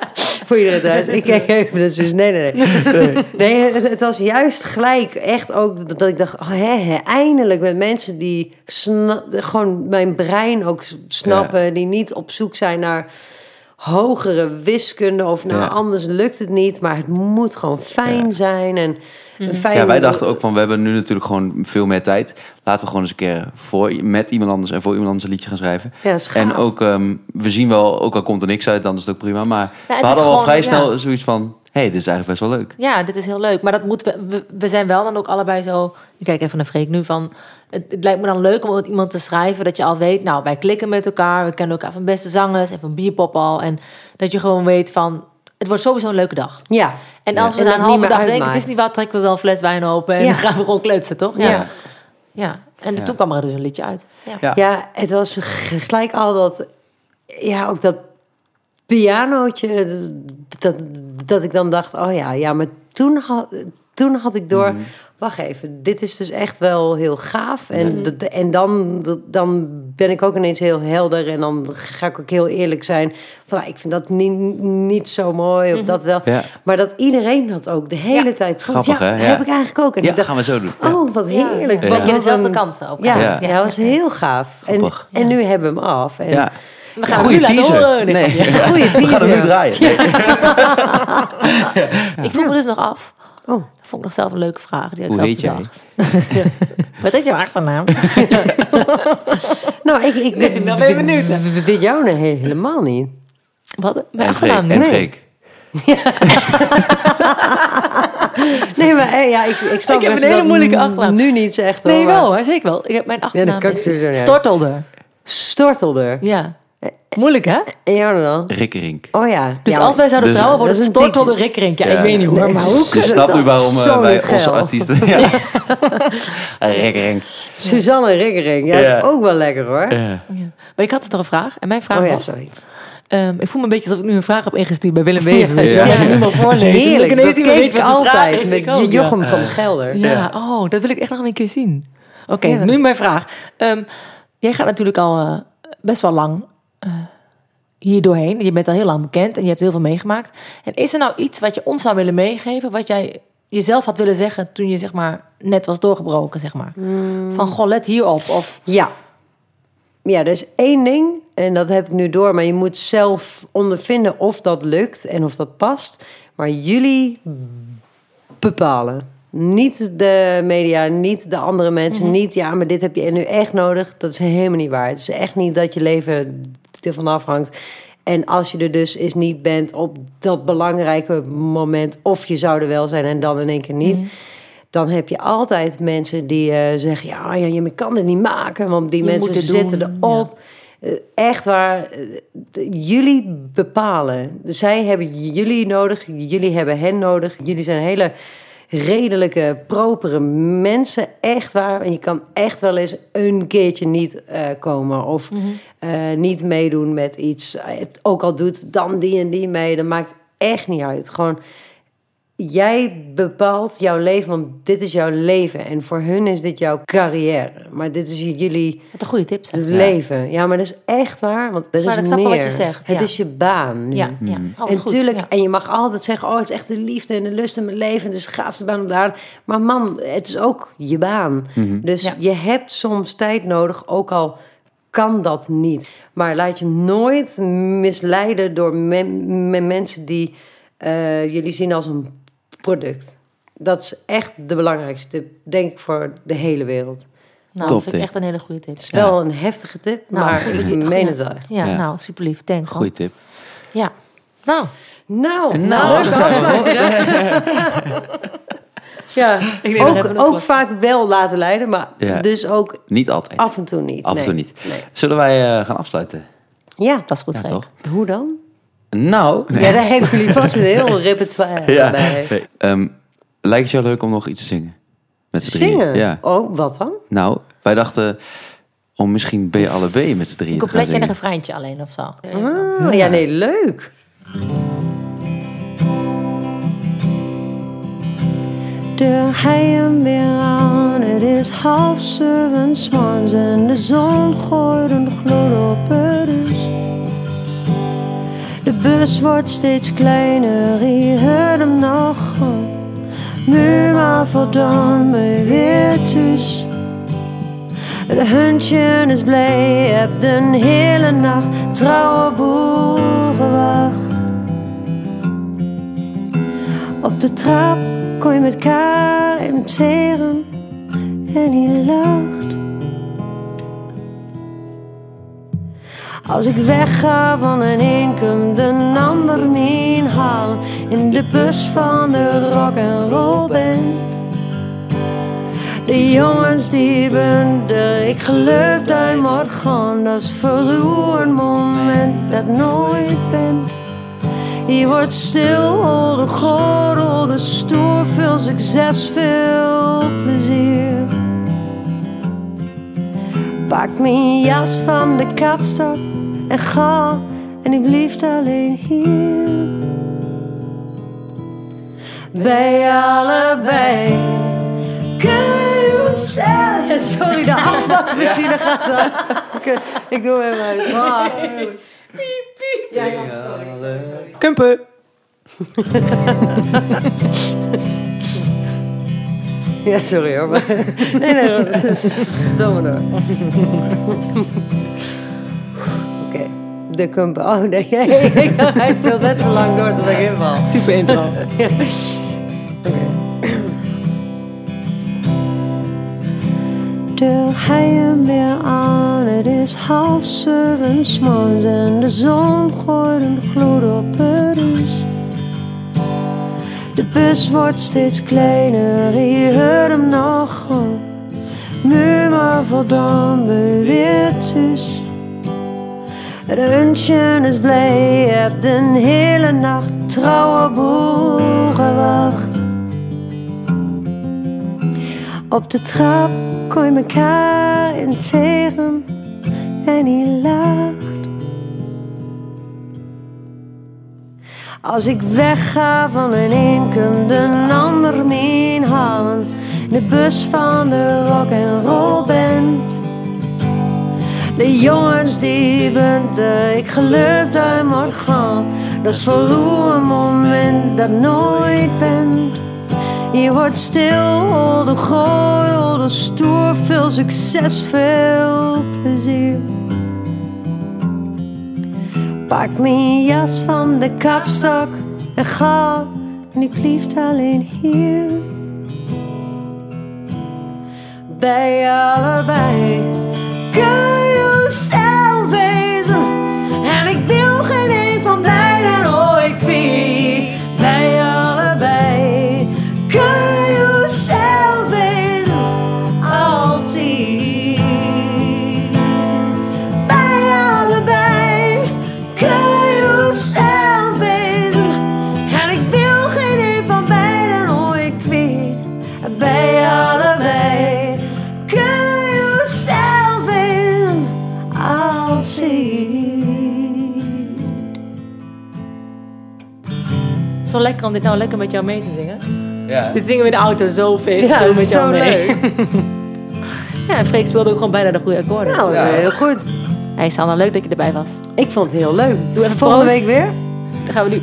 Voor iedereen thuis. Ik kijk even dus, dus nee, nee, nee. Nee, het, het was juist gelijk echt ook dat ik dacht, oh, hè, hè, eindelijk met mensen die gewoon mijn brein ook snappen, die niet op zoek zijn naar hogere wiskunde of nou Ja. anders lukt het niet, maar het moet gewoon fijn Ja. zijn en fijn. ja, wij dachten ook van, we hebben nu natuurlijk gewoon veel meer tijd. Laten we gewoon eens een keer voor, met iemand anders en voor iemand anders een liedje gaan schrijven. Ja, En ook, ehm, we zien wel, ook al komt er niks uit, dan is het ook prima. Maar we hadden al vrij ja. snel zoiets van, hé, hey, dit is eigenlijk best wel leuk. Ja, dit is heel leuk. Maar dat moeten we, we. We zijn wel dan ook allebei zo. Ik kijk even naar Freek nu van. Het, het lijkt me dan leuk om met iemand te schrijven dat je al weet. Nou, wij klikken met elkaar. We kennen elkaar van beste zangers en van bierpop al. En dat je gewoon weet van. Het wordt sowieso een leuke dag. Ja. En als we na dat een halve dag denken, het is niet wat, trekken we wel een fles wijn open en Ja. dan gaan we gewoon kletsen, toch? Ja. Ja. ja. En Ja. toen kwam er dus een liedje uit. Ja. Ja. Ja, het was gelijk al dat, ja, ook dat pianootje, dat, dat ik dan dacht, oh ja, ja, maar toen had, toen had ik door, Mhm. wacht even, dit is dus echt wel heel gaaf. En, dat- en dan, dat- dan ben ik ook ineens heel helder en dan ga ik ook heel eerlijk zijn. Van, ik vind dat niet, niet zo mooi of dat wel. Ja. Maar dat iedereen dat ook de hele Ja. tijd vond. Grappig, ja, hè? Ja. heb ik eigenlijk ook. En Ja, ik dacht, gaan we zo doen. Oh, wat heerlijk. Ja. Wat, Dat je wat dezelfde een- kant ook ja, ja, dat was heel gaaf. En, en nu hebben we hem af. En Ja. We gaan Goeie hem nu laten teaser. horen. Nee, Nee. grapje. Goeie [laughs] We gaan teaser. hem nu draaien. Nee. [laughs] Ik vroeg me dus nog af. Oh. Dat vond ik nog zelf een leuke vraag. Die had ik Hoe zelf heet jij? [laughs] Wat is jouw achternaam? Nou, ik, ik, Nee, ben je benieuwd, ik weet jou he- helemaal niet. Wat? Mijn achternaam? Nee. Freek. Nee, maar eh, ja, ik, ik snap Ik heb een hele moeilijke achternaam. Nu niet. Nee, hoor, wel maar hoor, zeker wel. Ik heb mijn achternaam ik is. Stortelder. Stortelder. Ja. Moeilijk hè? En jou dan? Rikkerink. Oh ja. Dus ja, als wij zouden Dus- trouwen, wordt dat het is een Stortelder dik- Rikkerink. Ja, Ja. ik weet niet hoor, Nee, maar hoe Je snapt nu dat? waarom eh, wij niet onze artiesten... [laughs] Ja. Rikkerink. Suzanne Riggering. Ja, Ja. dat is ook wel lekker hoor. Ja. Ja. Maar ik had dus nog een vraag. En mijn vraag Oh ja, was... sorry. ehm, ik voel me een beetje alsof ik nu een vraag heb ingestuurd bij Willem Wever. weet je wel. Ja. Dat nu maar voorlezen. Heerlijk, dat keek weet ik altijd met ja. Jochem van Gelder. Ja, Ja. oh, dat wil ik echt nog een keer zien. Oké, Ja. nu mijn vraag. Ehm, jij gaat natuurlijk al eh, best wel lang eh, hier doorheen. Je bent al heel lang bekend en je hebt heel veel meegemaakt. En is er nou iets wat je ons zou willen meegeven, wat jij jezelf had willen zeggen toen je zeg maar net was doorgebroken, zeg maar? Van goh, let hierop. Of Ja. Ja, dus één ding, en dat heb ik nu door, maar je moet zelf ondervinden of dat lukt en of dat past. Maar jullie bepalen. Niet de media, niet de andere mensen, niet ja, maar dit heb je nu echt nodig. Dat is helemaal niet waar. Het is echt niet dat je leven ervan afhangt. En als je er dus eens niet bent op dat belangrijke moment, of je zou er wel zijn en dan in één keer niet dan heb je altijd mensen die eh, zeggen: ja, ja, je kan het niet maken, want die Je mensen zitten doen, erop. Eh, echt waar, eh, jullie bepalen. Zij hebben jullie nodig, jullie hebben hen nodig. Jullie zijn hele redelijke, propere mensen. Echt waar. En je kan echt wel eens een keertje niet eh, komen. Of eh, niet meedoen met iets. Het ook al doet dan die en die mee. Dat maakt echt niet uit. Gewoon, jij bepaalt jouw leven. Want dit is jouw leven. En voor hun is dit jouw carrière. Maar dit is jullie Wat een goede tip zeg. leven. Ja, maar dat is echt waar. Want er is Maar meer. wat je zegt, Het ja. is je baan nu. Ja, ja. En goed, tuurlijk, ja. en je mag altijd zeggen: Oh, het is echt de liefde en de lust in mijn leven. Het is de gaafste baan op de aarde. Maar man, het is ook je baan. Dus Ja. je hebt soms tijd nodig, ook al kan dat niet. Maar laat je nooit misleiden door me- mensen die eh, jullie zien als een product. Dat is echt de belangrijkste tip, denk ik, voor de hele wereld. Nou, Top dat vind ik echt een hele goede tip. Het is wel een heftige tip, Nou, maar ik meen ja. het wel. Ja, Ja. nou, super lief. Thanks. Goeie tip. Ja. Nou, Nou, Nou, zijn we [laughs] ja, denk dat we ook, ook vaak wel laten leiden, maar Ja. dus ook Niet altijd. af en toe niet. Af en toe Nee. niet. Nee. Zullen wij eh, gaan afsluiten? Ja, dat is goed, Ja, toch? hoe dan? Nou, Ja, daar hebben jullie vast een heel repertoire Ja. bij. Nee. Ehm, lijkt het jou leuk om nog iets te zingen? Met? Zingen? Ja. Oh, wat dan? Nou, wij dachten om misschien je alle B met z'n drieën Een te gaan coupletje en een refreintje alleen of zo. Ah, ja, nee, leuk. De heien weer aan, het is half zeven 's morgens en de zon gooit een gloed op het huis. Bus wordt steeds kleiner, je hoort hem nog. Nu maar verdomme weer thuis. Het hundje is blij, heb de hele nacht trouwe boel gewacht. Op de trap kon je met elkaar imteren en hij lacht. Als ik wegga van een komt een ander me inhalen in de bus van de rock and roll band. De jongens die bunten, ik geloof dat gaan. Dat is voor een moment dat nooit bent. Je wordt stil, de groot, de stoer, veel succes, veel plezier. Pak mijn jas van de kapstok en ga, en ik blijf alleen hier. Bij allebei. Kun je zelf... [laughs] Sorry, de afwasmachine gaat uit. Ik, ik doe hem uit. Ah. Ja, ja, sorry. Kumpen. Ja, sorry hoor. Maar, nee, nee, spel maar door. Oké, de kumpen. Oh nee, [laughs] hij speelt net zo lang door tot ik inval. Super intro. [laughs] Oké. De heien weer aan, het is half zeven 's morgens en de zon gooit een gloed op het huis. De bus wordt steeds kleiner, je hoort hem nog. Nu maar verdomme weer thuis. Het is blij, je hebt een hele nacht trouwe boel gewacht. Op de trap kon je elkaar in tegen en hij lacht. Als ik wegga van een een komt een ander me inhalen. De bus van de rock and roll band. De jongens die bunten, ik geloof moet gaan. Dat is voor u een moment dat nooit bent. Je wordt stil, de gooi, de stoer, veel succes, veel plezier. Pak mijn jas van de kapstok en ga, en ik blijf alleen hier. Bij allebei kun lekker om dit nou lekker met jou mee te zingen. Ja. Dit zingen we in de auto zo veel, Ja, dat met is jou zo mee. leuk. [laughs] Ja, en Freek speelde ook gewoon bijna de goede akkoorden. Nou, dat is Ja. heel goed. Hey Sanne, leuk dat je erbij was. Ik vond het heel leuk. Doe even Volgende week weer? Dan gaan we nu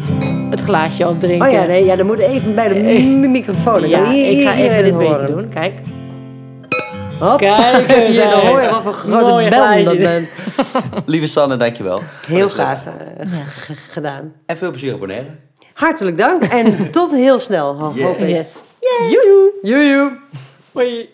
het glaasje opdrinken. Oh ja, nee, ja, dan moet even bij de mi- microfoon. Ja, ik ga even dit horen. beter doen. Kijk. Hop. Kijk [laughs] eens, Ja, hoor je wat voor grote Mooie bel dat bent. Lieve Sanne, dankjewel. Heel graag eh, gedaan. En veel plezier op Bonaire. Hartelijk dank en [laughs] tot heel snel, ho- Yeah. hoop ik. Yes. Joejoe. Joejoe. Hoi.